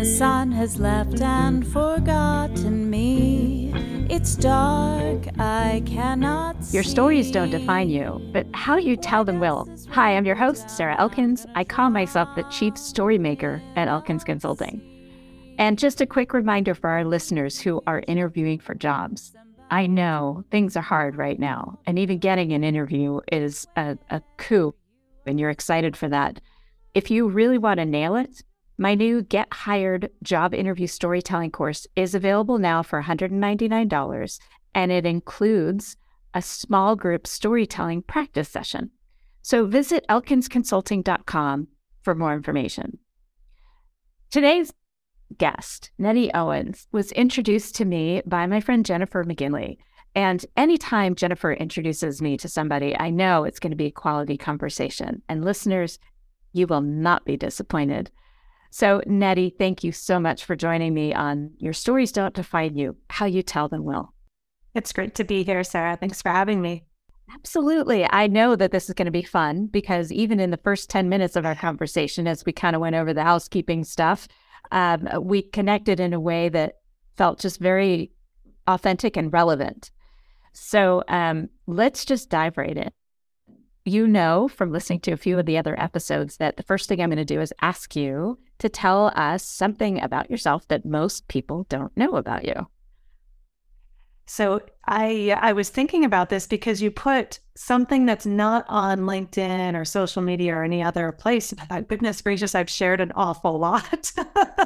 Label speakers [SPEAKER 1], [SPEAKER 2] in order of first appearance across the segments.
[SPEAKER 1] The sun has left and forgotten me. It's dark, I cannot.
[SPEAKER 2] Your stories don't define you, but how you tell them will. Hi, I'm your host, Sarah Elkins. I call myself the Chief Story Maker at Elkins Consulting. And just a quick reminder for our listeners who are interviewing for jobs. I know things are hard right now, and even getting an interview is a, a coup, and you're excited for that. If you really want to nail it, my new Get Hired job interview storytelling course is available now for $199, and it includes a small group storytelling practice session. So visit elkinsconsulting.com for more information. Today's guest, Nettie Owens, was introduced to me by my friend Jennifer McGinley. And anytime Jennifer introduces me to somebody, I know it's going to be a quality conversation. And listeners, you will not be disappointed. So, Nettie, thank you so much for joining me on Your Stories Don't Define You, How You Tell Them Will.
[SPEAKER 3] It's great to be here, Sarah. Thanks for having me.
[SPEAKER 2] Absolutely. I know that this is going to be fun because even in the first 10 minutes of our conversation, as we kind of went over the housekeeping stuff, um, we connected in a way that felt just very authentic and relevant. So um, let's just dive right in you know from listening to a few of the other episodes that the first thing I'm going to do is ask you to tell us something about yourself that most people don't know about you.
[SPEAKER 3] So I I was thinking about this because you put something that's not on LinkedIn or social media or any other place. But goodness gracious, I've shared an awful lot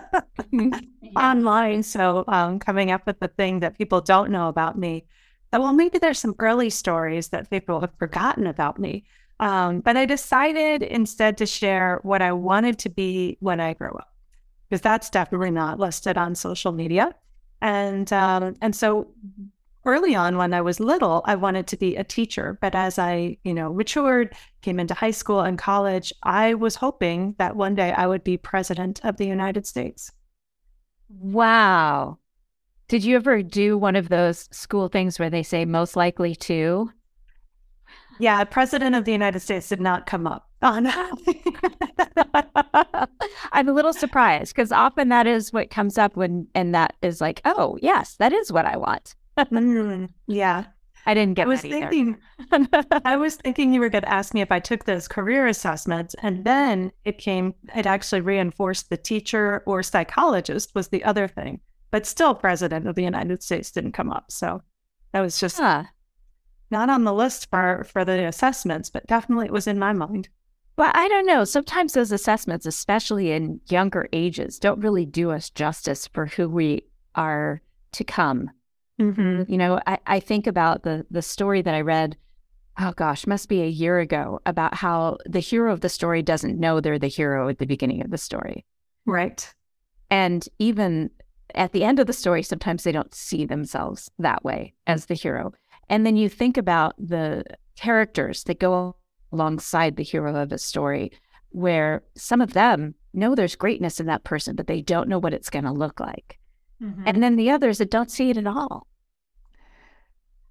[SPEAKER 3] yeah. online. So um, coming up with the thing that people don't know about me well, maybe there's some early stories that people have forgotten about me. Um, but I decided instead to share what I wanted to be when I grow up, because that's definitely not listed on social media. And um, and so early on, when I was little, I wanted to be a teacher. But as I, you know, matured, came into high school and college, I was hoping that one day I would be president of the United States.
[SPEAKER 2] Wow. Did you ever do one of those school things where they say most likely to?
[SPEAKER 3] Yeah, President of the United States did not come up.
[SPEAKER 2] Oh, no. I'm a little surprised because often that is what comes up when, and that is like, oh, yes, that is what I want.
[SPEAKER 3] mm, yeah.
[SPEAKER 2] I didn't get
[SPEAKER 3] I was thinking, I was thinking you were going to ask me if I took those career assessments, and then it came. It actually reinforced the teacher or psychologist was the other thing but still president of the United States didn't come up. So that was just huh. Not on the list for, for the assessments, but definitely it was in my mind.
[SPEAKER 2] But I don't know. Sometimes those assessments, especially in younger ages, don't really do us justice for who we are to come. Mm-hmm. You know, I, I think about the the story that I read, oh gosh, must be a year ago, about how the hero of the story doesn't know they're the hero at the beginning of the story.
[SPEAKER 3] Right.
[SPEAKER 2] And even at the end of the story, sometimes they don't see themselves that way as the hero. And then you think about the characters that go alongside the hero of a story, where some of them know there's greatness in that person, but they don't know what it's going to look like. Mm-hmm. And then the others that don't see it at all.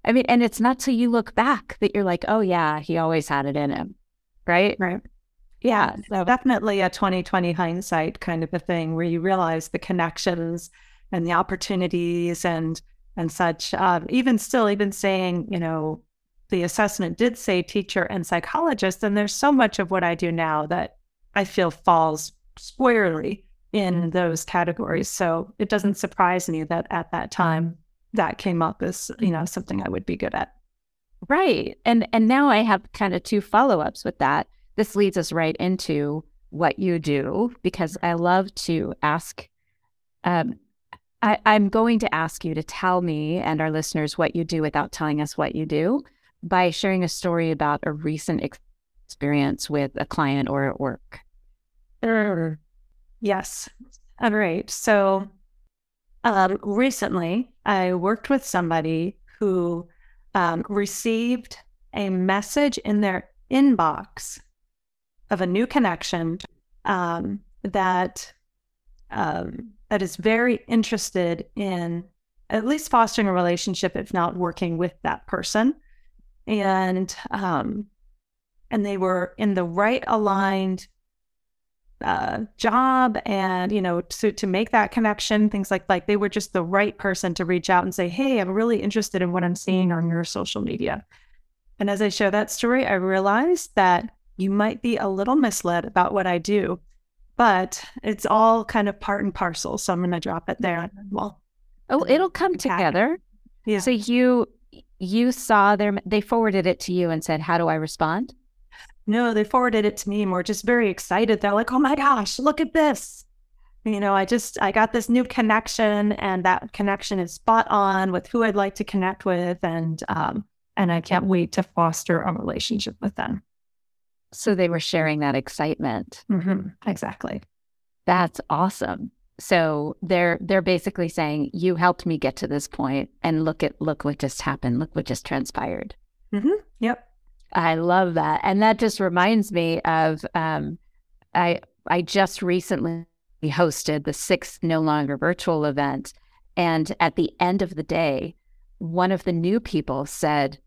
[SPEAKER 2] I mean, and it's not till you look back that you're like, oh, yeah, he always had it in him. Right.
[SPEAKER 3] Right. Yeah. So. Definitely a 2020 hindsight kind of a thing where you realize the connections and the opportunities and and such. Um, even still, even saying, you know, the assessment did say teacher and psychologist, and there's so much of what I do now that I feel falls squarely in those categories. So it doesn't surprise me that at that time that came up as you know something I would be good at.
[SPEAKER 2] Right, and and now I have kind of two follow ups with that. This leads us right into what you do because I love to ask um, I, I'm going to ask you to tell me and our listeners what you do without telling us what you do by sharing a story about a recent experience with a client or at work.
[SPEAKER 3] Yes. All right. So um, recently, I worked with somebody who um, received a message in their inbox of a new connection um, that um, that is very interested in at least fostering a relationship, if not working with that person. And um, and they were in the right aligned uh, job and you know to to make that connection things like like they were just the right person to reach out and say hey i'm really interested in what i'm seeing on your social media and as i share that story i realized that you might be a little misled about what i do but it's all kind of part and parcel so i'm going to drop it there well
[SPEAKER 2] oh it'll come together yeah so you you saw their they forwarded it to you and said how do i respond
[SPEAKER 3] no, they forwarded it to me and we're just very excited. They're like, oh my gosh, look at this. You know, I just, I got this new connection and that connection is spot on with who I'd like to connect with. And, um, and I can't wait to foster a relationship with them.
[SPEAKER 2] So they were sharing that excitement.
[SPEAKER 3] Mm-hmm. Exactly.
[SPEAKER 2] That's awesome. So they're they're basically saying you helped me get to this point, and look at look what just happened. Look what just transpired.
[SPEAKER 3] Mm-hmm. Yep.
[SPEAKER 2] I love that, and that just reminds me of um, I I just recently hosted the sixth no longer virtual event, and at the end of the day, one of the new people said,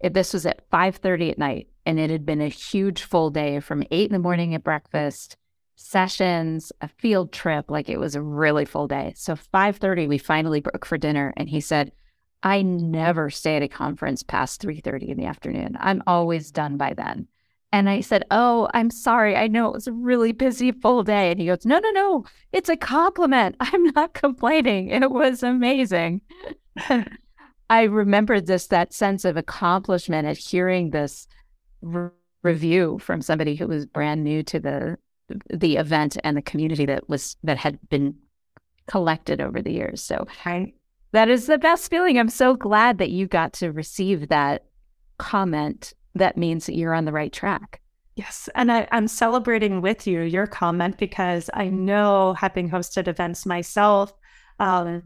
[SPEAKER 2] "If "This was at five thirty at night, and it had been a huge full day from eight in the morning at breakfast." sessions a field trip like it was a really full day so 5.30 we finally broke for dinner and he said I never stay at a conference past 3:30 in the afternoon. I'm always done by then. And I said, "Oh, I'm sorry. I know it was a really busy full day." And he goes, "No, no, no. It's a compliment. I'm not complaining. It was amazing." I remembered this that sense of accomplishment at hearing this re- review from somebody who was brand new to the the event and the community that was that had been collected over the years. So I that is the best feeling. I'm so glad that you got to receive that comment. That means that you're on the right track.
[SPEAKER 3] Yes. And I, am celebrating with you your comment because I know, having hosted events myself, um,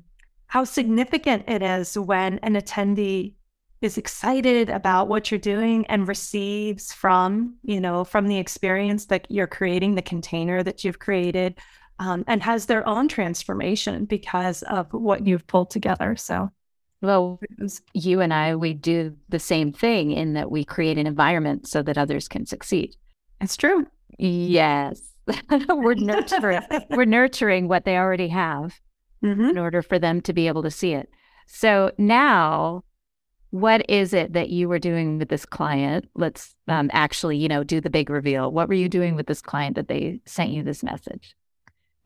[SPEAKER 3] how significant it is when an attendee is excited about what you're doing and receives from, you know, from the experience that you're creating, the container that you've created, um, and has their own transformation because of what you've pulled together. So,
[SPEAKER 2] well, you and I, we do the same thing in that we create an environment so that others can succeed.
[SPEAKER 3] It's true.
[SPEAKER 2] Yes. we're nurturing we're nurturing what they already have mm-hmm. in order for them to be able to see it. So now what is it that you were doing with this client? Let's um, actually, you know, do the big reveal. What were you doing with this client that they sent you this message?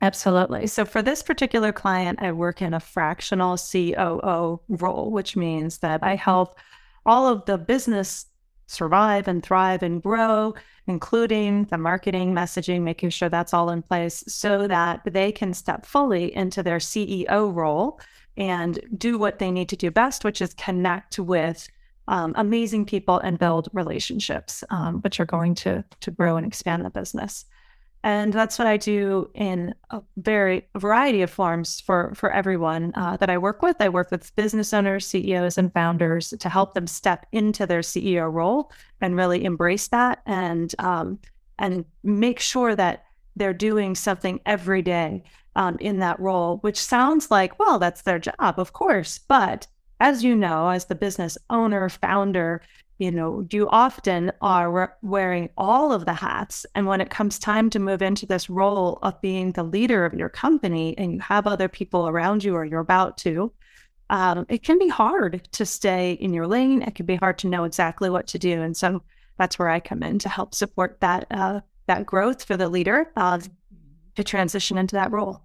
[SPEAKER 3] Absolutely. So for this particular client, I work in a fractional COO role, which means that I help all of the business survive and thrive and grow, including the marketing, messaging, making sure that's all in place so that they can step fully into their CEO role and do what they need to do best, which is connect with um, amazing people and build relationships, um, which are going to to grow and expand the business. And that's what I do in a very a variety of forms for for everyone uh, that I work with. I work with business owners, CEOs, and founders to help them step into their CEO role and really embrace that and um, and make sure that they're doing something every day um, in that role. Which sounds like, well, that's their job, of course, but as you know, as the business owner, founder, you know, you often are wearing all of the hats. And when it comes time to move into this role of being the leader of your company and you have other people around you or you're about to, um, it can be hard to stay in your lane. It can be hard to know exactly what to do. And so that's where I come in to help support that uh, that growth for the leader uh, to transition into that role.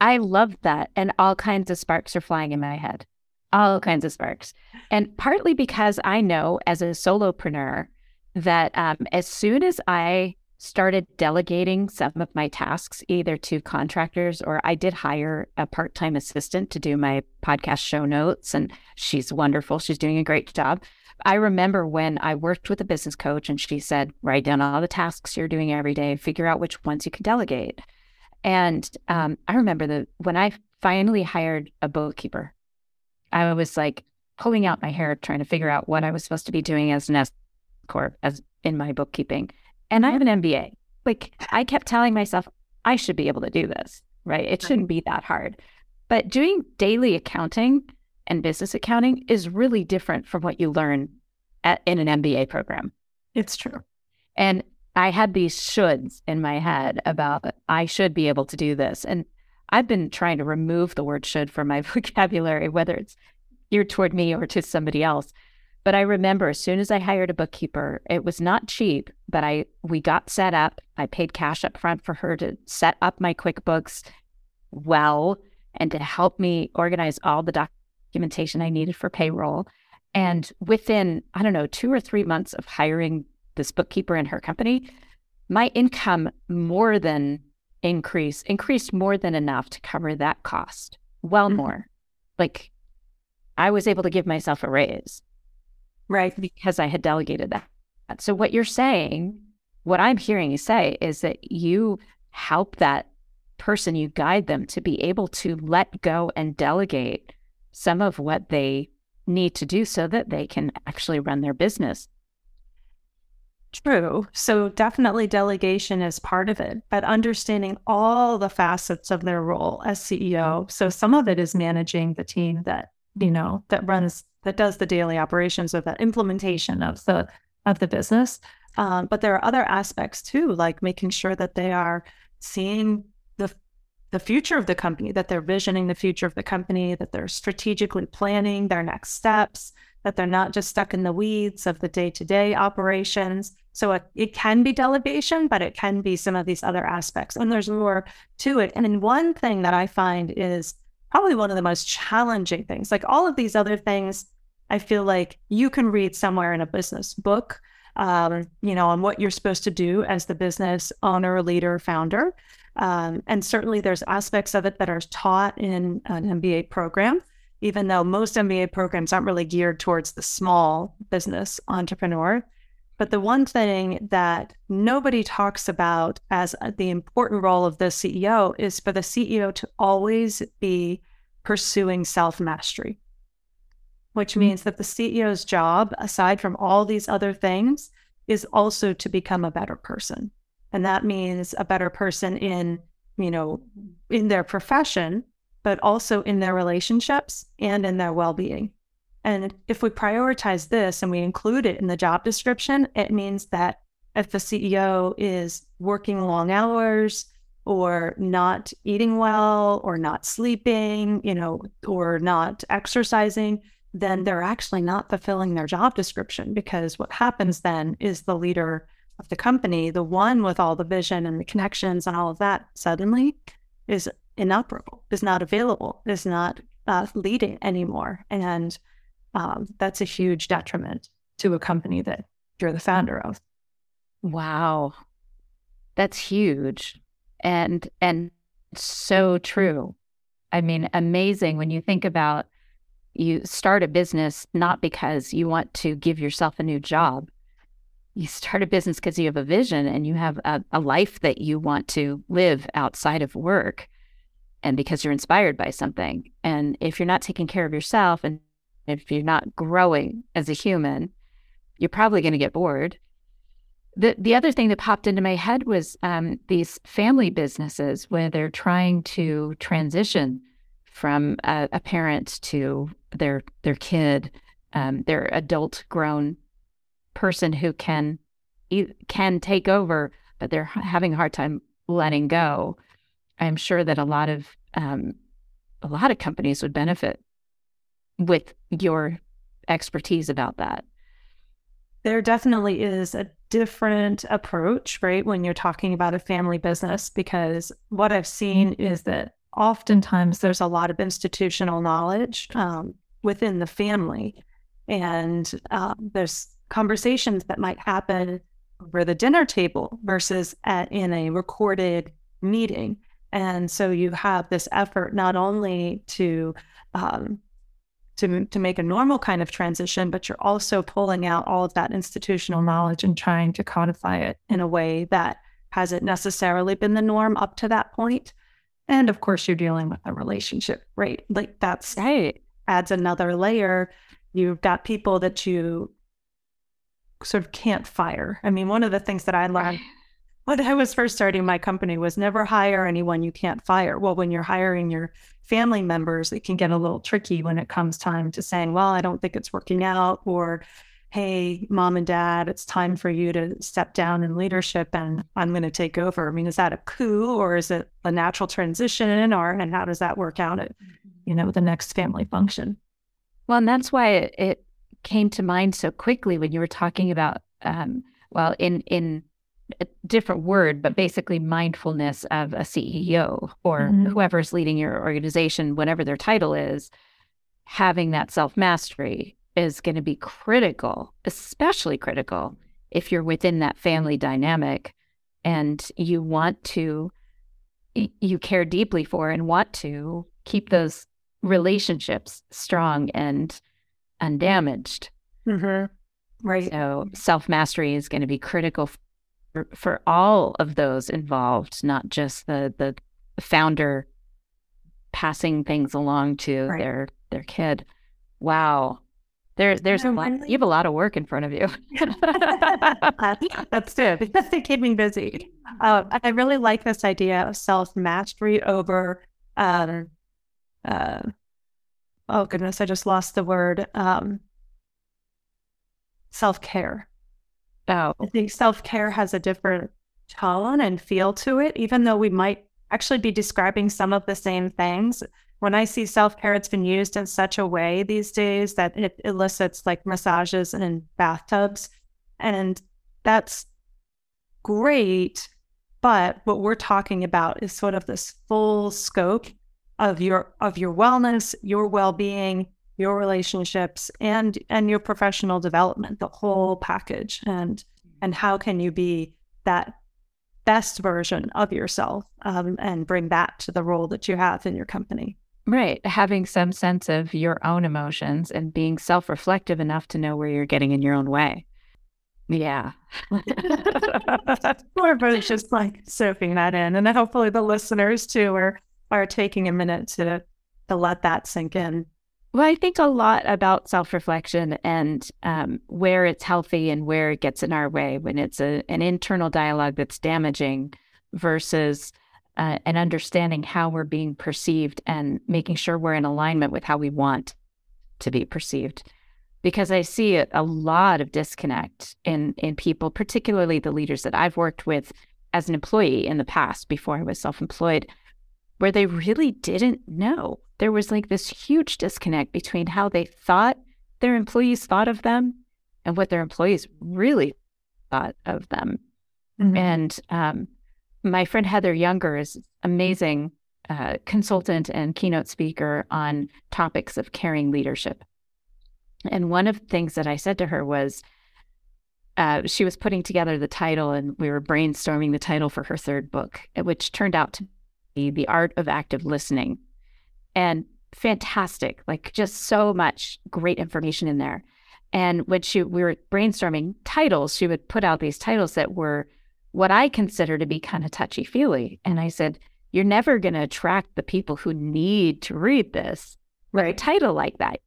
[SPEAKER 2] I love that. And all kinds of sparks are flying in my head all kinds of sparks. And partly because I know as a solopreneur that um, as soon as I started delegating some of my tasks either to contractors or I did hire a part time assistant to do my podcast show notes, and she's wonderful. She's doing a great job. I remember when I worked with a business coach and she said, write down all the tasks you're doing every day, figure out which ones you can delegate. And um, I remember that when I finally hired a bookkeeper, I was like pulling out my hair trying to figure out what I was supposed to be doing as an S corp as in my bookkeeping. And I have an MBA. Like I kept telling myself I should be able to do this, right? It shouldn't be that hard. But doing daily accounting and business accounting is really different from what you learn at, in an MBA program.
[SPEAKER 3] It's true.
[SPEAKER 2] And I had these shoulds in my head about I should be able to do this. And I've been trying to remove the word should from my vocabulary, whether it's geared toward me or to somebody else. But I remember as soon as I hired a bookkeeper, it was not cheap, but I we got set up. I paid cash up front for her to set up my QuickBooks well and to help me organize all the documentation I needed for payroll. And within, I don't know, two or three months of hiring this bookkeeper in her company, my income more than increase increased more than enough to cover that cost. Well mm-hmm. more. Like I was able to give myself a raise.
[SPEAKER 3] Right.
[SPEAKER 2] Because I had delegated that. So what you're saying, what I'm hearing you say is that you help that person, you guide them to be able to let go and delegate some of what they need to do so that they can actually run their business.
[SPEAKER 3] True. So definitely delegation is part of it, but understanding all the facets of their role as CEO. So some of it is managing the team that, you know, that runs that does the daily operations of that implementation of the of the business. Um, but there are other aspects too, like making sure that they are seeing the the future of the company, that they're visioning the future of the company, that they're strategically planning their next steps, that they're not just stuck in the weeds of the day to day operations. So it, it can be delegation, but it can be some of these other aspects. And there's more to it. And then one thing that I find is probably one of the most challenging things, like all of these other things, I feel like you can read somewhere in a business book, um, you know, on what you're supposed to do as the business owner, leader, founder. Um, and certainly there's aspects of it that are taught in an MBA program, even though most MBA programs aren't really geared towards the small business entrepreneur. But the one thing that nobody talks about as the important role of the CEO is for the CEO to always be pursuing self mastery, which mm-hmm. means that the CEO's job, aside from all these other things, is also to become a better person. And that means a better person in, you know, in their profession, but also in their relationships and in their well being. And if we prioritize this and we include it in the job description, it means that if the CEO is working long hours or not eating well or not sleeping, you know, or not exercising, then they're actually not fulfilling their job description because what happens then is the leader of the company, the one with all the vision and the connections and all of that, suddenly is inoperable, is not available, is not uh, leading anymore. And um, that's a huge detriment to a company that you're the founder of.
[SPEAKER 2] Wow. That's huge. And and so true. I mean, amazing when you think about you start a business not because you want to give yourself a new job, you start a business because you have a vision and you have a, a, life that you want to live outside of work and because you're inspired by something. And if you're not taking care of yourself and if you're not growing as a human, you're probably going to get bored. The, the other thing that popped into my head was um, these family businesses where they're trying to transition from a, a parent to their their kid, um, their adult grown person who can can take over, but they're having a hard time letting go. I'm sure that a lot of um, a lot of companies would benefit with your expertise about that.
[SPEAKER 3] There definitely is a different approach, right, when you're talking about a family business, because what I've seen is that oftentimes there's a lot of institutional knowledge um, within the family. And um, there's conversations that might happen over the dinner table versus at, in a recorded meeting. And so you have this effort not only to um, to to make a normal kind of transition, but you're also pulling out all of that institutional knowledge and trying to codify it in a way that hasn't necessarily been the norm up to that point. And of course, you're dealing with a relationship, right? Like that's
[SPEAKER 2] right.
[SPEAKER 3] adds another layer. You've got people that you sort of can't fire. I mean, one of the things that I learned when I was first starting my company was never hire anyone you can't fire. Well, when you're hiring your family members, it can get a little tricky when it comes time to saying, well, I don't think it's working out, or hey, mom and dad, it's time for you to step down in leadership and I'm going to take over. I mean, is that a coup or is it a natural transition or, and how does that work out at, mm-hmm. you know, the next family function?
[SPEAKER 2] Well, and that's why it, it came to mind so quickly when you were talking about, um, well, in, in, a different word, but basically mindfulness of a CEO or mm-hmm. whoever's leading your organization, whatever their title is, having that self mastery is going to be critical, especially critical if you're within that family dynamic and you want to, you care deeply for and want to keep those relationships strong and undamaged.
[SPEAKER 3] Mm-hmm. Right.
[SPEAKER 2] So self mastery is going to be critical for, for all of those involved, not just the the founder passing things along to right. their their kid. Wow. There, there's a lot, you have a lot of work in front of you.
[SPEAKER 3] That's good. They keep me busy. Uh, I really like this idea of self mastery over. Um, uh, oh goodness, I just lost the word. Um, self care.
[SPEAKER 2] Oh,
[SPEAKER 3] I think self care has a different tone and feel to it, even though we might actually be describing some of the same things when I see self care, it's been used in such a way these days that it elicits like massages and bathtubs. And that's great. But what we're talking about is sort of this full scope of your of your wellness, your well-being, your relationships, and and your professional development, the whole package. And and how can you be that best version of yourself um, and bring that to the role that you have in your company?
[SPEAKER 2] Right. Having some sense of your own emotions and being self reflective enough to know where you're getting in your own way. Yeah.
[SPEAKER 3] Everybody's just like soaking that in. And hopefully the listeners too are are taking a minute to to let that sink in.
[SPEAKER 2] Well, I think a lot about self reflection and um, where it's healthy and where it gets in our way when it's a, an internal dialogue that's damaging versus uh, and understanding how we're being perceived and making sure we're in alignment with how we want to be perceived because I see a, a, lot of disconnect in in people, particularly the leaders that I've worked with as an employee in the past before I was self-employed, where they really didn't know. There was like this huge disconnect between how they thought their employees thought of them and what their employees really thought of them. Mm-hmm. And um, my friend Heather Younger is amazing uh, consultant and keynote speaker on topics of caring leadership. And one of the things that I said to her was, uh, she was putting together the title, and we were brainstorming the title for her third book, which turned out to The Art of Active Listening. And fantastic, like just so much great information in there. And when she we were brainstorming titles, she would put out these titles that were what I consider to be kind of touchy feely. And I said, You're never going to attract the people who need to read this right. title like that.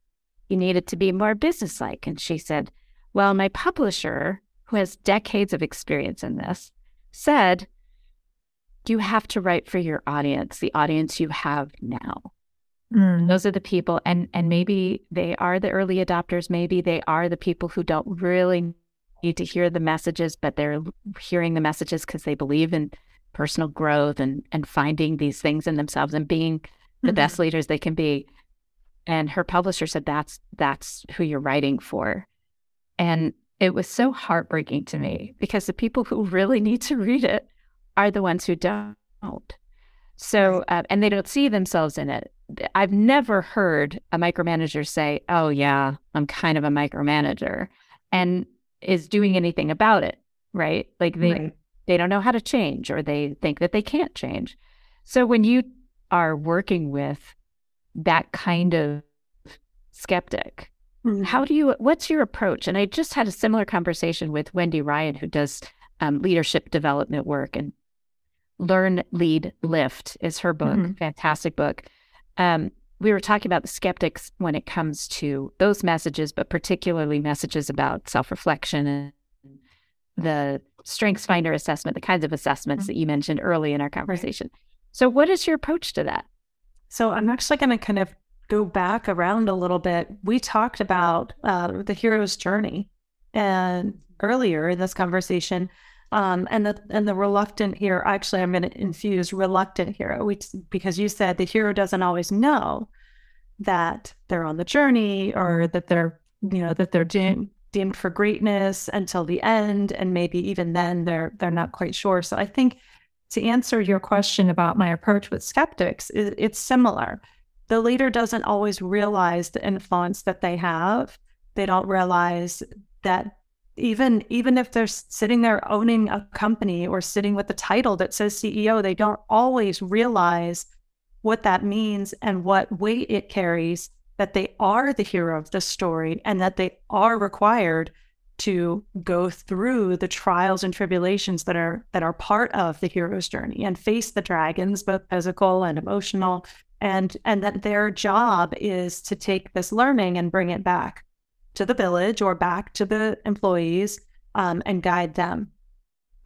[SPEAKER 2] You need it to be more businesslike. And she said, Well, my publisher, who has decades of experience in this, said, You have to write for your audience, the audience you have now. Mm. Those are the people, and and maybe they are the early adopters. Maybe they are the people who don't really need to hear the messages, but they're hearing the messages because they believe in personal growth and and finding these things in themselves and being the mm-hmm. best leaders they can be. And her publisher said that's that's who you're writing for. And it was so heartbreaking to me because the people who really need to read it are the ones who don't. So, uh, and they don't see themselves in it. I've never heard a micromanager say, Oh, yeah, I'm kind of a micromanager. And is doing anything about it, right? Like they right. they don't know how to change or they think that they can't change. So when you are working with that kind of skeptic, mm-hmm. how do you what's your approach? And I just had a similar conversation with Wendy Ryan who does um, leadership development work and Learn, Lead, Lift is her book, mm-hmm. fantastic book. Um, we were talking about the skeptics when it comes to those messages, but particularly messages about self reflection and the strengths finder assessment, the kinds of assessments mm-hmm. that you mentioned early in our conversation. So, what is your approach to that?
[SPEAKER 3] So, I'm actually going to kind of go back around a little bit. We talked about uh, the hero's journey and earlier in this conversation. Um, and the and the reluctant hero. Actually, I'm going to infuse reluctant hero, which, because you said the hero doesn't always know that they're on the journey or that they're you know that they're deemed deemed for greatness until the end, and maybe even then they're they're not quite sure. So I think to answer your question about my approach with skeptics, it, it's similar. The leader doesn't always realize the influence that they have. They don't realize that even even if they're sitting there owning a company or sitting with the title that says CEO, they don't always realize what that means and what weight it carries that they are the hero of the story and that they are required to go through the trials and tribulations that are that are part of the hero's journey and face the dragons both physical and emotional and and that their job is to take this learning and bring it back to the village or back to the employees um, and guide them.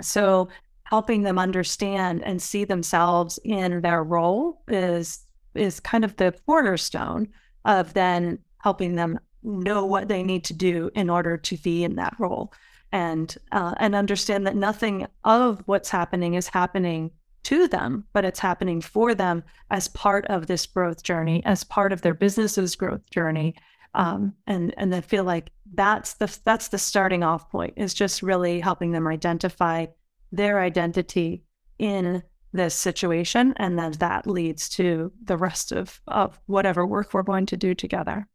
[SPEAKER 3] So helping them understand and see themselves in their role is is kind of the cornerstone of then helping them know what they need to do in order to be in that role and uh, and understand that nothing of what's happening is happening to them but it's happening for them as part of this growth journey as part of their business's growth journey um, and and I feel like that's the that's the starting off point is just really helping them identify their identity in this situation, and then that leads to the rest of of whatever work we're going to do together.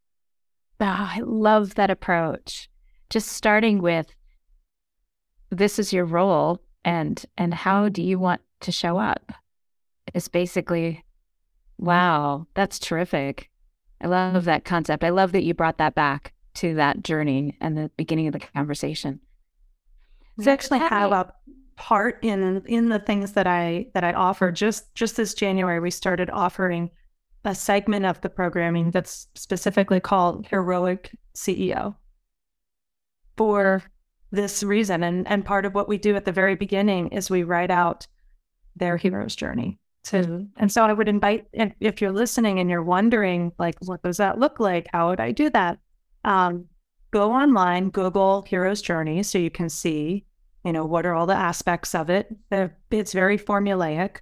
[SPEAKER 2] Oh, I love that approach. Just starting with this is your role and and how do you want to show up is basically wow, that's terrific. I love that concept. I love that you brought that back to that journey and the beginning of the conversation.
[SPEAKER 3] We actually have a part in in the things that I that I offer. Just just this January, we started offering a segment of the programming that's specifically called Heroic CEO for this reason. And and part of what we do at the very beginning is we write out their hero's journey to and so i would invite if you're listening and you're wondering like what does that look like? How would i do that? Um, go online google hero's journey so you can see you know what are all the aspects of it. It's very formulaic.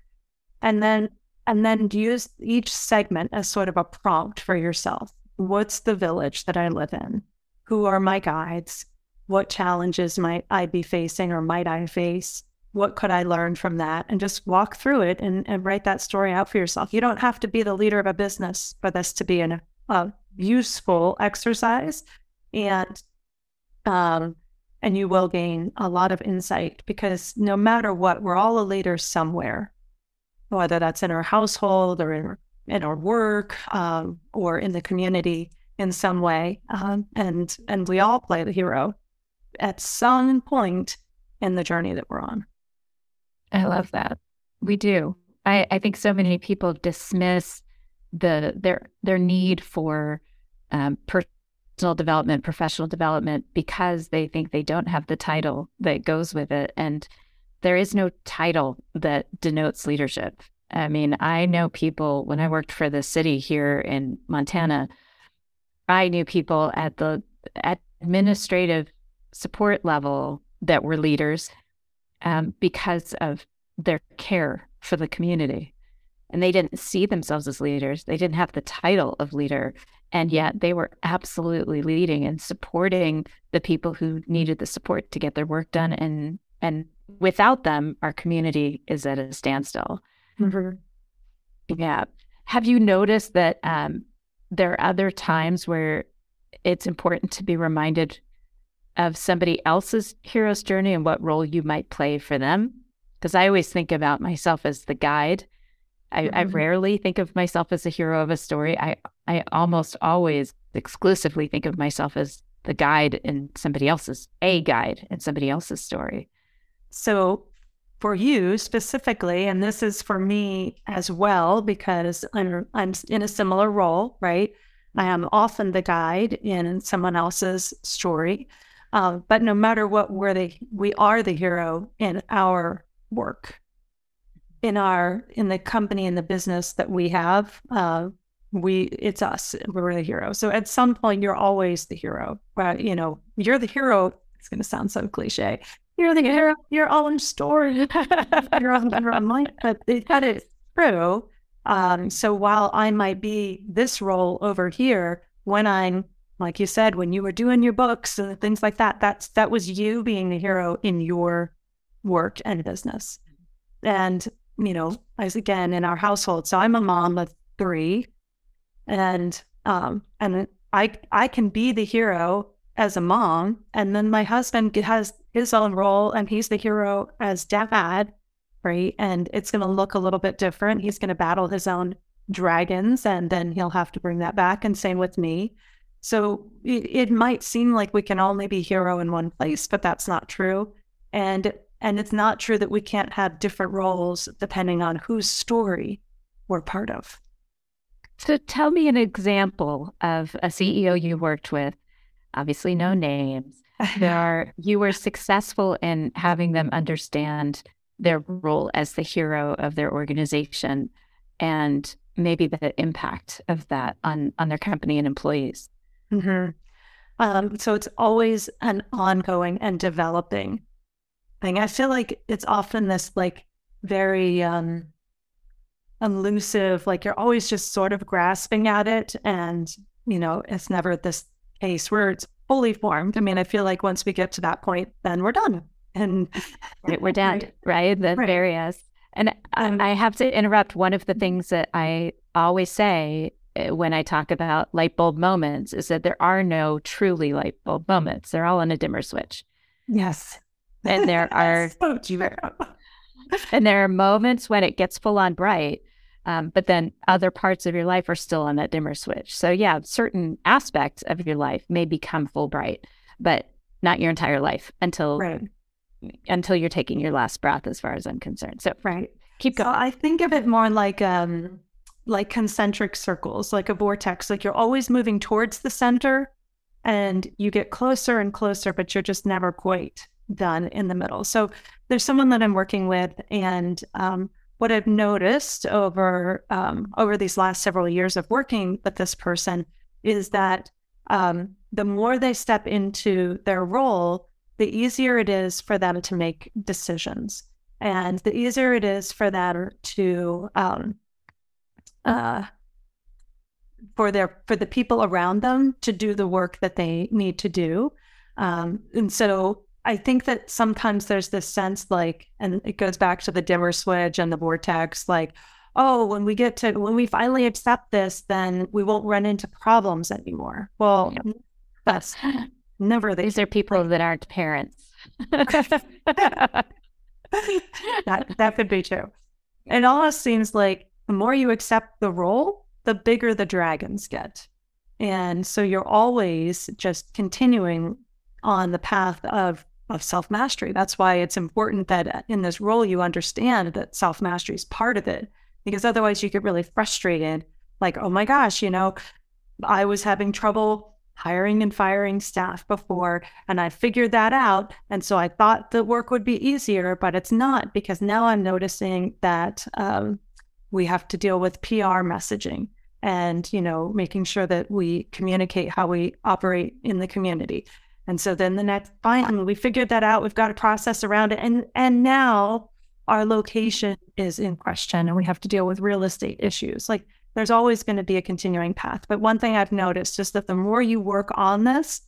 [SPEAKER 3] And then and then use each segment as sort of a prompt for yourself. What's the village that i live in? Who are my guides? What challenges might i be facing or might i face what could I learn from that? And just walk through it and, and write that story out for yourself. You don't have to be the leader of a business for this to be an, a useful exercise. And um, and you will gain a lot of insight because no matter what, we're all a leader somewhere, whether that's in our household or in, in our work um, or in the community in some way. Um, and and we all play the hero at some point in the journey that we're on.
[SPEAKER 2] I love that. We do. I, I think so many people dismiss the their their need for um, personal development, professional development, because they think they don't have the title that goes with it, and there is no title that denotes leadership. I mean, I know people when I worked for the city here in Montana. I knew people at the administrative support level that were leaders um, because of their care for the community. And they didn't see themselves as leaders. They didn't have the title of leader. And yet they were absolutely leading and supporting the people who needed the support to get their work done. And and without them, our community is at a standstill. Mm-hmm. Yeah. Have you noticed that um, there are other times where it's important to be reminded of somebody else's hero's journey and what role you might play for them. Because I always think about myself as the guide. I, mm-hmm. I, rarely think of myself as a hero of a story. I, I almost always exclusively think of myself as the guide in somebody else's, a guide in somebody else's story.
[SPEAKER 3] So for you specifically, and this is for me as well, because I'm, I'm in a similar role, right? I am often the guide in someone else's story. Uh, but no matter what, we're the we are the hero in our work, in our in the company in the business that we have. Uh, we it's us. We're the hero. So at some point, you're always the hero. Right? You know, you're the hero it's going to sound so cliche. You're the hero, you're all in story. you're on better online, but that is true. Um, so while I might be this role over here, when I'm like you said, when you were doing your books and things like that, that's that was you being the hero in your work and business. And, you know, as again in our household. So I'm a mom of three. And um and I I can be the hero as a mom, and then my husband has his own role, and he's the hero as dad, right? And it's going to look a little bit different. He's going to battle his own dragons, and then he'll have to bring that back. And same with me. So it, it might seem like we can only be hero in one place, but that's not true. And and it's not true that we can't have different roles depending on whose story we're part of.
[SPEAKER 2] So tell me an example of a CEO you worked with. Obviously, no names. There are, you were successful in having them understand their role as the hero of their organization and maybe the impact of that on on their company and employees.
[SPEAKER 3] Mm-hmm. Um, so it's always an ongoing and developing thing. I feel like it's often this like very um, elusive, like you're always just sort of grasping at it. And, you know, it's never this case where it's fully formed. I mean, I feel like once we get to that point, then we're done. And
[SPEAKER 2] right, we're done, right? The right. various. And um, I have to interrupt. One of the things that I always say when I talk about light bulb moments is that there are no truly light bulb moments. They're all on a dimmer switch.
[SPEAKER 3] Yes.
[SPEAKER 2] And there are so and there are moments when it gets full on bright um, but then other parts of your life are still on that dimmer switch. So, yeah, certain aspects of your life may become full bright, but not your entire life until right. until you're taking your last breath, as far as I'm concerned. So,
[SPEAKER 3] right,
[SPEAKER 2] keep going.
[SPEAKER 3] So I think of it more like um, like concentric circles, like a vortex. Like you're always moving towards the center, and you get closer and closer, but you're just never quite done in the middle. So there's someone that I'm working with, and um, what I've noticed over um, over these last several years of working with this person is that um, the more they step into their role, the easier it is for them to make decisions, and the easier it is for them to um, uh, for their for the people around them to do the work that they need to do. Um, and so I think that sometimes there's this sense like, and it goes back to the dimmer switch and the vortex, like, oh, when we get to, when we finally accept this, then we won't run into problems anymore. Well, yep. that's never
[SPEAKER 2] the These are people that aren't parents.
[SPEAKER 3] that, that could be true. It almost seems like the more you accept the role, the bigger the dragons get. And so you're always just continuing on the path of of self mastery. That's why it's important that in this role you understand that self mastery is part of it, because otherwise you get really frustrated. Like, oh my gosh, you know, I was having trouble hiring and firing staff before, and I figured that out. And so I thought the work would be easier, but it's not because now I'm noticing that um, we have to deal with PR messaging and you know making sure that we communicate how we operate in the community and so then the next fine, we figured that out. We've got a process around it. And and now our location is in question and we have to deal with real estate issues. Like there's always going to be a continuing path. But one thing I've noticed is that the more you work on this,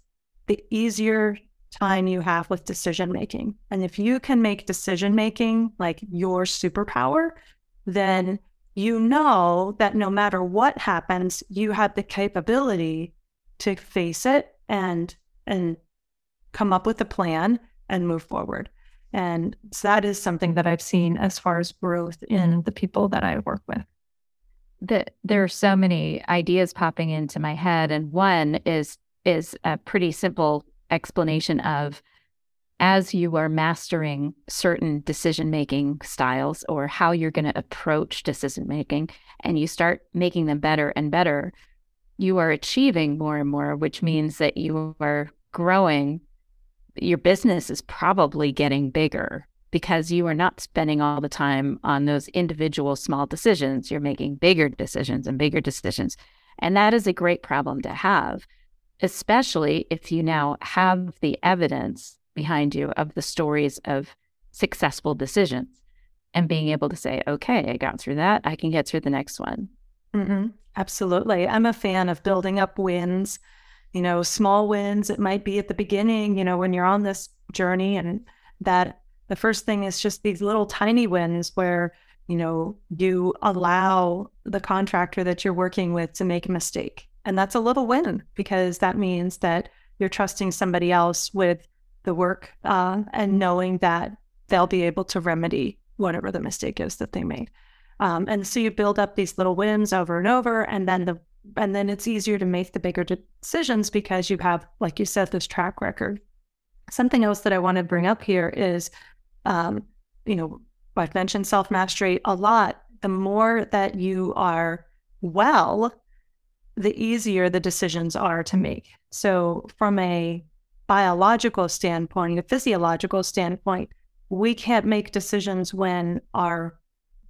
[SPEAKER 3] the easier time you have with decision making. And if you can make decision making like your superpower, then you know that no matter what happens, you have the capability to face it and and come up with a plan and move forward. And so that is something that I've seen as far as growth in the people that I work with.
[SPEAKER 2] The, there are so many ideas popping into my head, and one is is a pretty simple explanation of as you are mastering certain decision making styles or how you're going to approach decision making, and you start making them better and better, you are achieving more and more, which mm-hmm. means that you are growing your business is probably getting bigger because you are not spending all the time on those individual small decisions. You're making bigger decisions and bigger decisions. And that is a great problem to have, especially if you now have the evidence behind you of the stories of successful decisions and being able to say, okay, I got through that. I can get through the next one.
[SPEAKER 3] Mm-hmm. Absolutely. I'm a fan of building up wins, you know, small wins. It might be at the beginning, you know, when you're on this journey, and that the first thing is just these little tiny wins where, you know, you allow the contractor that you're working with to make a mistake. And that's a little win because that means that you're trusting somebody else with the work uh, and knowing that they'll be able to remedy whatever the mistake is that they made. Um, and so you build up these little wins over and over, and then the and then it's easier to make the bigger decisions because you have, like you said, this track record. Something else that I want to bring up here is, um, you know, I've mentioned self mastery a lot. The more that you are well, the easier the decisions are to make. So, from a biological standpoint, a physiological standpoint, we can't make decisions when our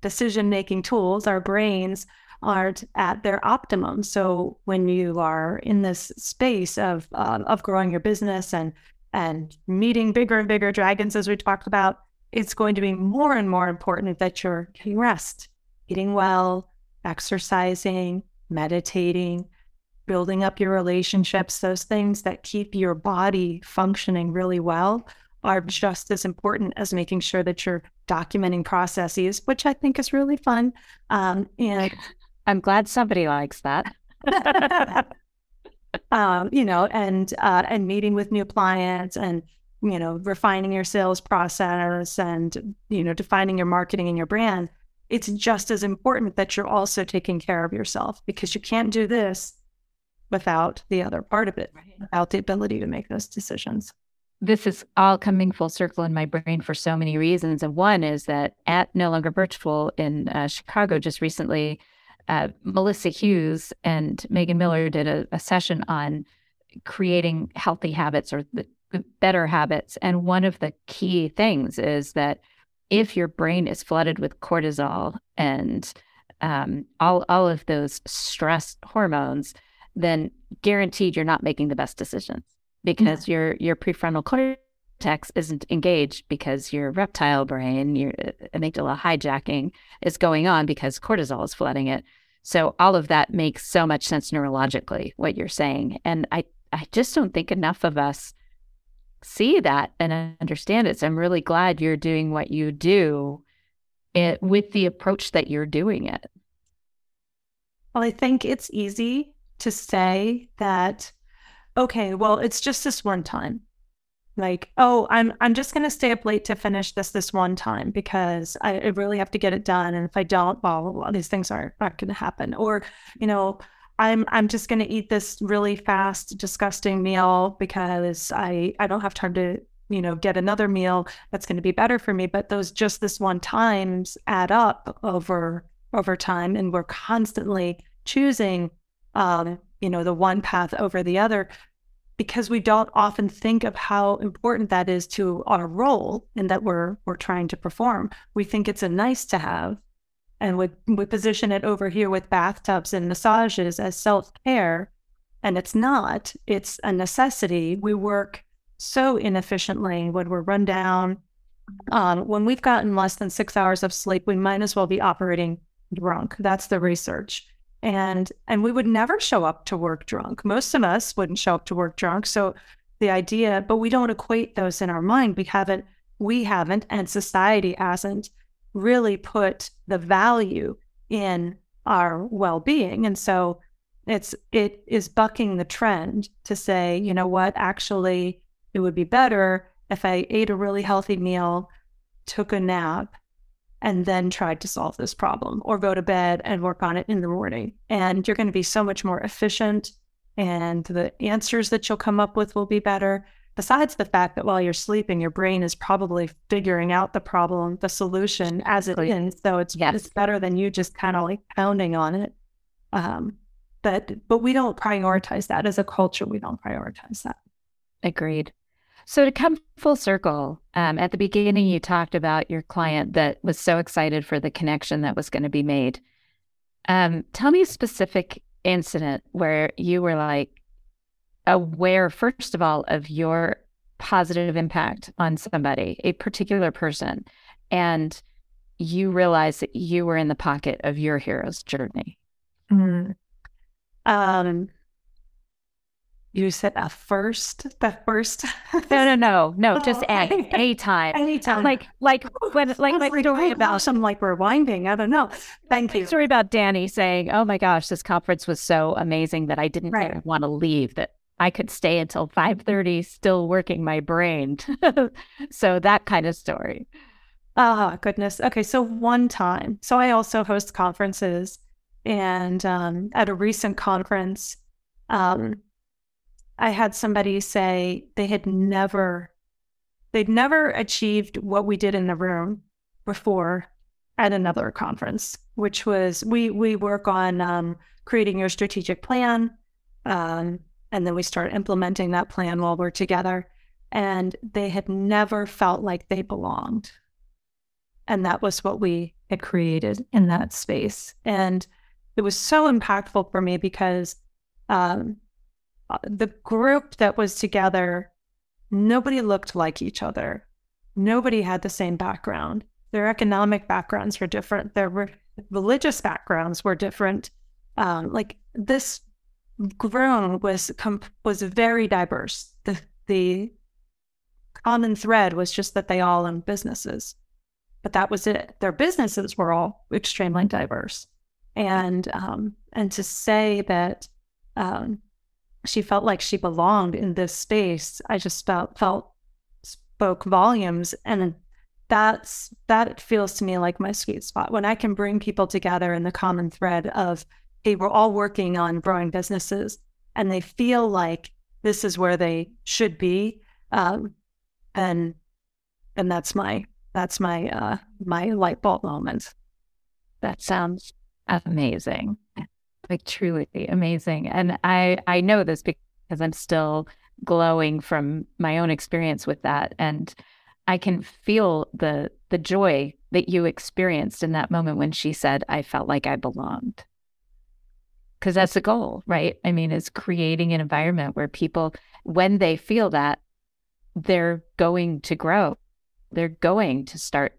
[SPEAKER 3] decision making tools, our brains, aren't at their optimum. So when you are in this space of uh, of growing your business and and meeting bigger and bigger dragons, as we talked about, it's going to be more and more important that you're getting rest, eating well, exercising, meditating, building up your relationships, those things that keep your body functioning really well are just as important as making sure that you're documenting processes, which I think is really fun. Um, and
[SPEAKER 2] I'm glad somebody likes that.
[SPEAKER 3] um, you know, and uh, and meeting with new clients and you know refining your sales process and you know defining your marketing and your brand. It's just as important that you're also taking care of yourself because you can't do this without the other part of it, right. without the ability to make those decisions
[SPEAKER 2] this is all coming full circle in my brain for so many reasons. And one is that at No Longer Virtual in uh, Chicago just recently, uh, Melissa Hughes and Megan Miller did a, a session on creating healthy habits or the better habits. And one of the key things is that if your brain is flooded with cortisol and um, all all of those stress hormones, then guaranteed you're not making the best decisions because yeah. your your prefrontal cortex isn't engaged because your reptile brain, your uh, amygdala hijacking is going on because cortisol is flooding it. So all of that makes so much sense neurologically what you're saying, and I I just don't think enough of us see that and understand it. So I'm really glad you're doing what you do it with the approach that you're doing it.
[SPEAKER 3] Well, I think it's easy to say that okay, well, it's just this one time. Like, oh, I'm I'm just gonna stay up late to finish this this one time because I, really have to get it done. And if I don't, well, blah, these things aren't not gonna happen. Or, you know, I'm I'm just gonna eat this really fast, disgusting meal because I I don't have time to you know get another meal that's going to be better for me but those just this one times add up over over time and we're constantly choosing um you know, the one path over the other because we don't often think of how important that is to our role and that we're we're trying to perform. We think it's a nice to have and we, we position it over here with bathtubs and massages as self-care and it's not. It's a necessity. We work so inefficiently when we're run down. Um, when we've gotten less than six hours of sleep, we might as well be operating drunk. That's the research and and we would never show up to work drunk. Most of us wouldn't show up to work drunk so the idea but we don't equate those in our mind. We haven't we haven't and society hasn't really put the value in our well-being. And so it's it is bucking the trend to say you know what? Actually it would be better if i ate a really healthy meal took a nap and then try to solve this problem or go to bed and work on it in the morning. And you're going to be so much more efficient and the answers that you'll come up with will be better. Besides the fact that while you're sleeping, your brain is probably figuring out the problem, the solution as it is. So it's, yes. it's better than you just kind of like pounding on it. Um, but but we don't prioritize that as a culture. We don't prioritize that.
[SPEAKER 2] Agreed. So to come full circle, um, at the beginning, you talked about your client that was so excited for the connection that was going to be made. Um, tell me a specific incident where you were like aware, first of all, of your positive impact on somebody, a particular person, and you realized that you were in the pocket of your hero's journey?
[SPEAKER 3] Mm. Um, you said a first, the first.
[SPEAKER 2] no, no, no, no. Just oh, any,
[SPEAKER 3] anytime,
[SPEAKER 2] anytime. Like, like when, like my story about
[SPEAKER 3] some like rewinding. I don't know. Thank you.
[SPEAKER 2] Story about Danny saying, "Oh my gosh, this conference was so amazing that I didn't right. want to leave. That I could stay until five thirty, still working my brain." so that kind of story.
[SPEAKER 3] Oh goodness. Okay, so one time, so I also host conferences, and um, at a recent conference. Um, I had somebody say they had never, they'd never achieved what we did in the room before at another conference, which was we we work on um, creating your strategic plan, um, and then we start implementing that plan while we're together. And they had never felt like they belonged, and that was what we had created in that space. And it was so impactful for me because um, the group that was together, nobody looked like each other. Nobody had the same background. Their economic backgrounds were different. Their re- religious backgrounds were different. Um, like this group was comp- was very diverse. The the common thread was just that they all owned businesses, but that was it. Their businesses were all extremely diverse, and um, and to say that um, she felt like she belonged in this space. I just felt felt spoke volumes and that's that feels to me like my sweet spot when I can bring people together in the common thread of hey, we're all working on growing businesses and they feel like this is where they should be. Um, and and that's my that's my uh my light bulb moment.
[SPEAKER 2] That sounds amazing like truly amazing. And I I know this because I'm still glowing from my own experience with that and I can feel the the joy that you experienced in that moment when she said I felt like I belonged. Cuz that's the goal, right? I mean, is creating an environment where people when they feel that they're going to grow. They're going to start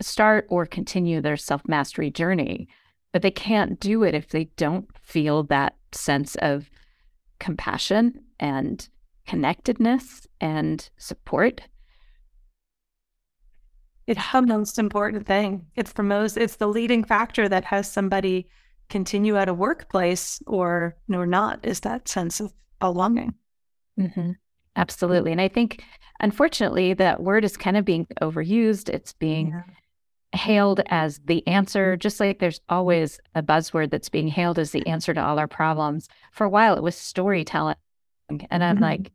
[SPEAKER 2] start or continue their self-mastery journey but they can't do it if they don't feel that sense of compassion and connectedness and support.
[SPEAKER 3] It's the most important thing. It's the most, it's the leading factor that has somebody continue at a workplace or or not is that sense of belonging.
[SPEAKER 2] Mm-hmm. Absolutely. And I think, unfortunately, that word is kind of being overused. It's being yeah hailed as the answer, just like there's always a buzzword that's being hailed as the answer to all our problems. For a while, it was storytelling. And I'm mm-hmm. like,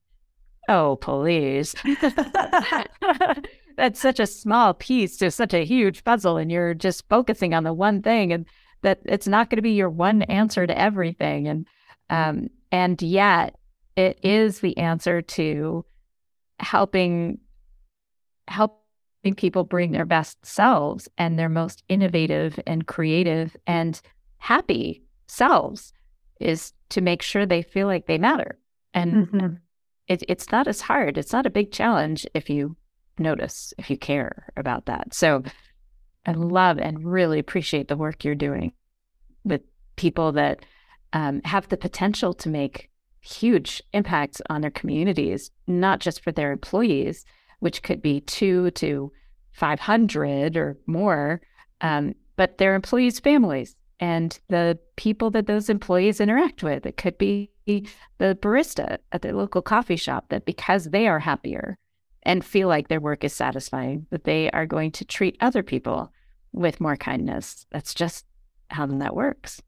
[SPEAKER 2] oh, please. that's such a small piece to such a huge puzzle. And you're just focusing on the one thing and that it's not going to be your one answer to everything. And, um, and yet it is the answer to helping help people bring their best selves and their most innovative and creative and happy selves is to make sure they feel like they matter. And mm-hmm. it, it's not as hard. It's not a big challenge if you notice, if you care about that. So I love and really appreciate the work you're doing with people that um, have the potential to make huge impacts on their communities, not just for their employees, which could be two to 500 or more, um, but their employees' families and the people that those employees interact with. It could be the barista at their local coffee shop that because they are happier and feel like their work is satisfying, that they are going to treat other people with more kindness. That's just how that works.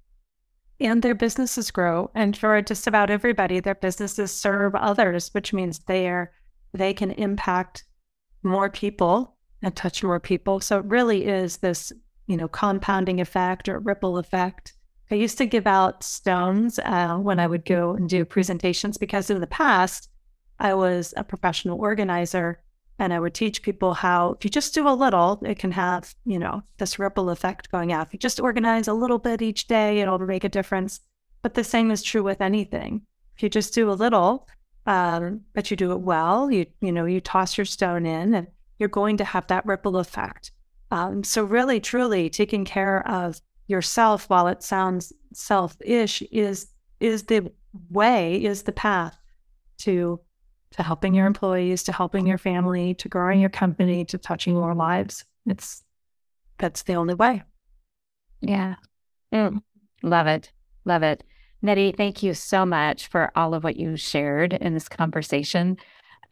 [SPEAKER 3] And their businesses grow. And for just about everybody, their businesses serve others, which means they are they can impact more people and touch more people. So it really is this, you know, compounding effect or ripple effect. I used to give out stones uh, when I would go and do presentations because in the past I was a professional organizer and I would teach people how if you just do a little, it can have, you know, this ripple effect going out. If you just organize a little bit each day, it'll make a difference. But the same is true with anything. If you just do a little, um, but you do it well. You you know you toss your stone in, and you're going to have that ripple effect. Um, so really, truly, taking care of yourself while it sounds selfish is is the way, is the path to to helping your employees, to helping your family, to growing your company, to touching more lives. It's that's the only way.
[SPEAKER 2] Yeah. Mm. Love it. Love it. Nettie, thank you so much for all of what you shared in this conversation.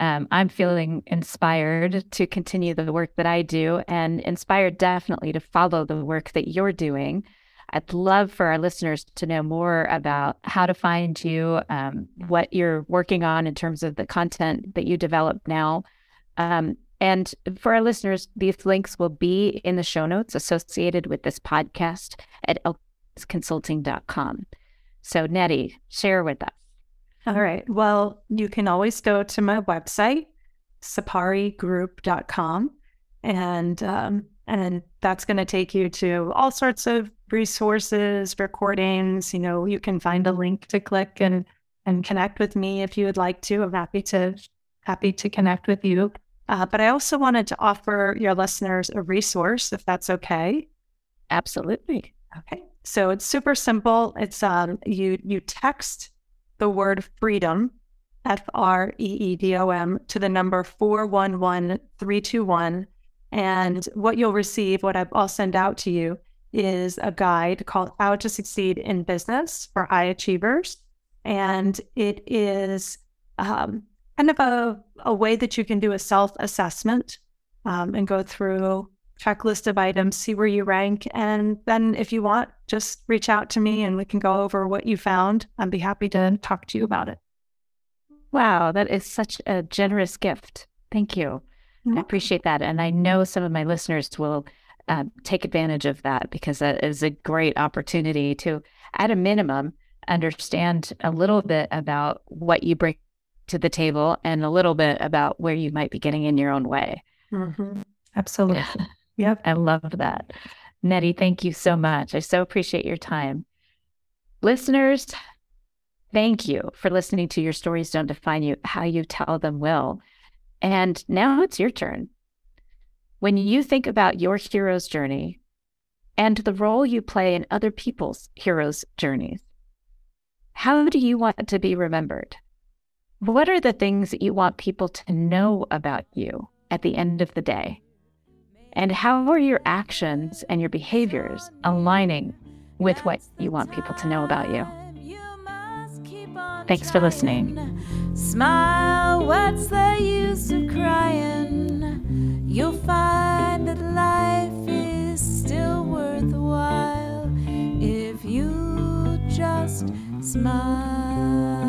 [SPEAKER 2] Um, I'm feeling inspired to continue the work that I do and inspired definitely to follow the work that you're doing. I'd love for our listeners to know more about how to find you, um, what you're working on in terms of the content that you develop now. Um, and for our listeners, these links will be in the show notes associated with this podcast at elkinsconsulting.com. So, Nettie, share with us.
[SPEAKER 3] All right. Well, you can always go to my website, saparigroup.com, and um, and that's going to take you to all sorts of resources, recordings. You know, you can find a link to click and and connect with me if you would like to. I'm happy to happy to connect with you. Uh, but I also wanted to offer your listeners a resource, if that's okay.
[SPEAKER 2] Absolutely.
[SPEAKER 3] Okay. So it's super simple. It's um you you text the word freedom, F R E E D O M, to the number 411321. And what you'll receive, what I'll send out to you, is a guide called How to Succeed in Business for High Achievers. And it is um, kind of a, a way that you can do a self assessment um, and go through checklist of items, see where you rank. And then if you want, just reach out to me and we can go over what you found. I'd be happy to talk to you about it.
[SPEAKER 2] Wow, that is such a generous gift. Thank you. Mm-hmm. I appreciate that. And I know some of my listeners will uh, take advantage of that because that is a great opportunity to, at a minimum, understand a little bit about what you bring to the table and a little bit about where you might be getting in your own way.
[SPEAKER 3] Mm-hmm. Absolutely.
[SPEAKER 2] Yep. I love that. Nettie, thank you so much. I so appreciate your time. Listeners, thank you for listening to Your Stories Don't Define You, How You Tell Them Will. And now it's your turn. When you think about your hero's journey and the role you play in other people's hero's journeys, how do you want to be remembered? What are the things that you want people to know about you at the end of the day? And how are your actions and your behaviors aligning with what you want people to know about you? Thanks for listening.
[SPEAKER 1] Smile, what's the use of crying? You'll find that life is still worthwhile if you just smile.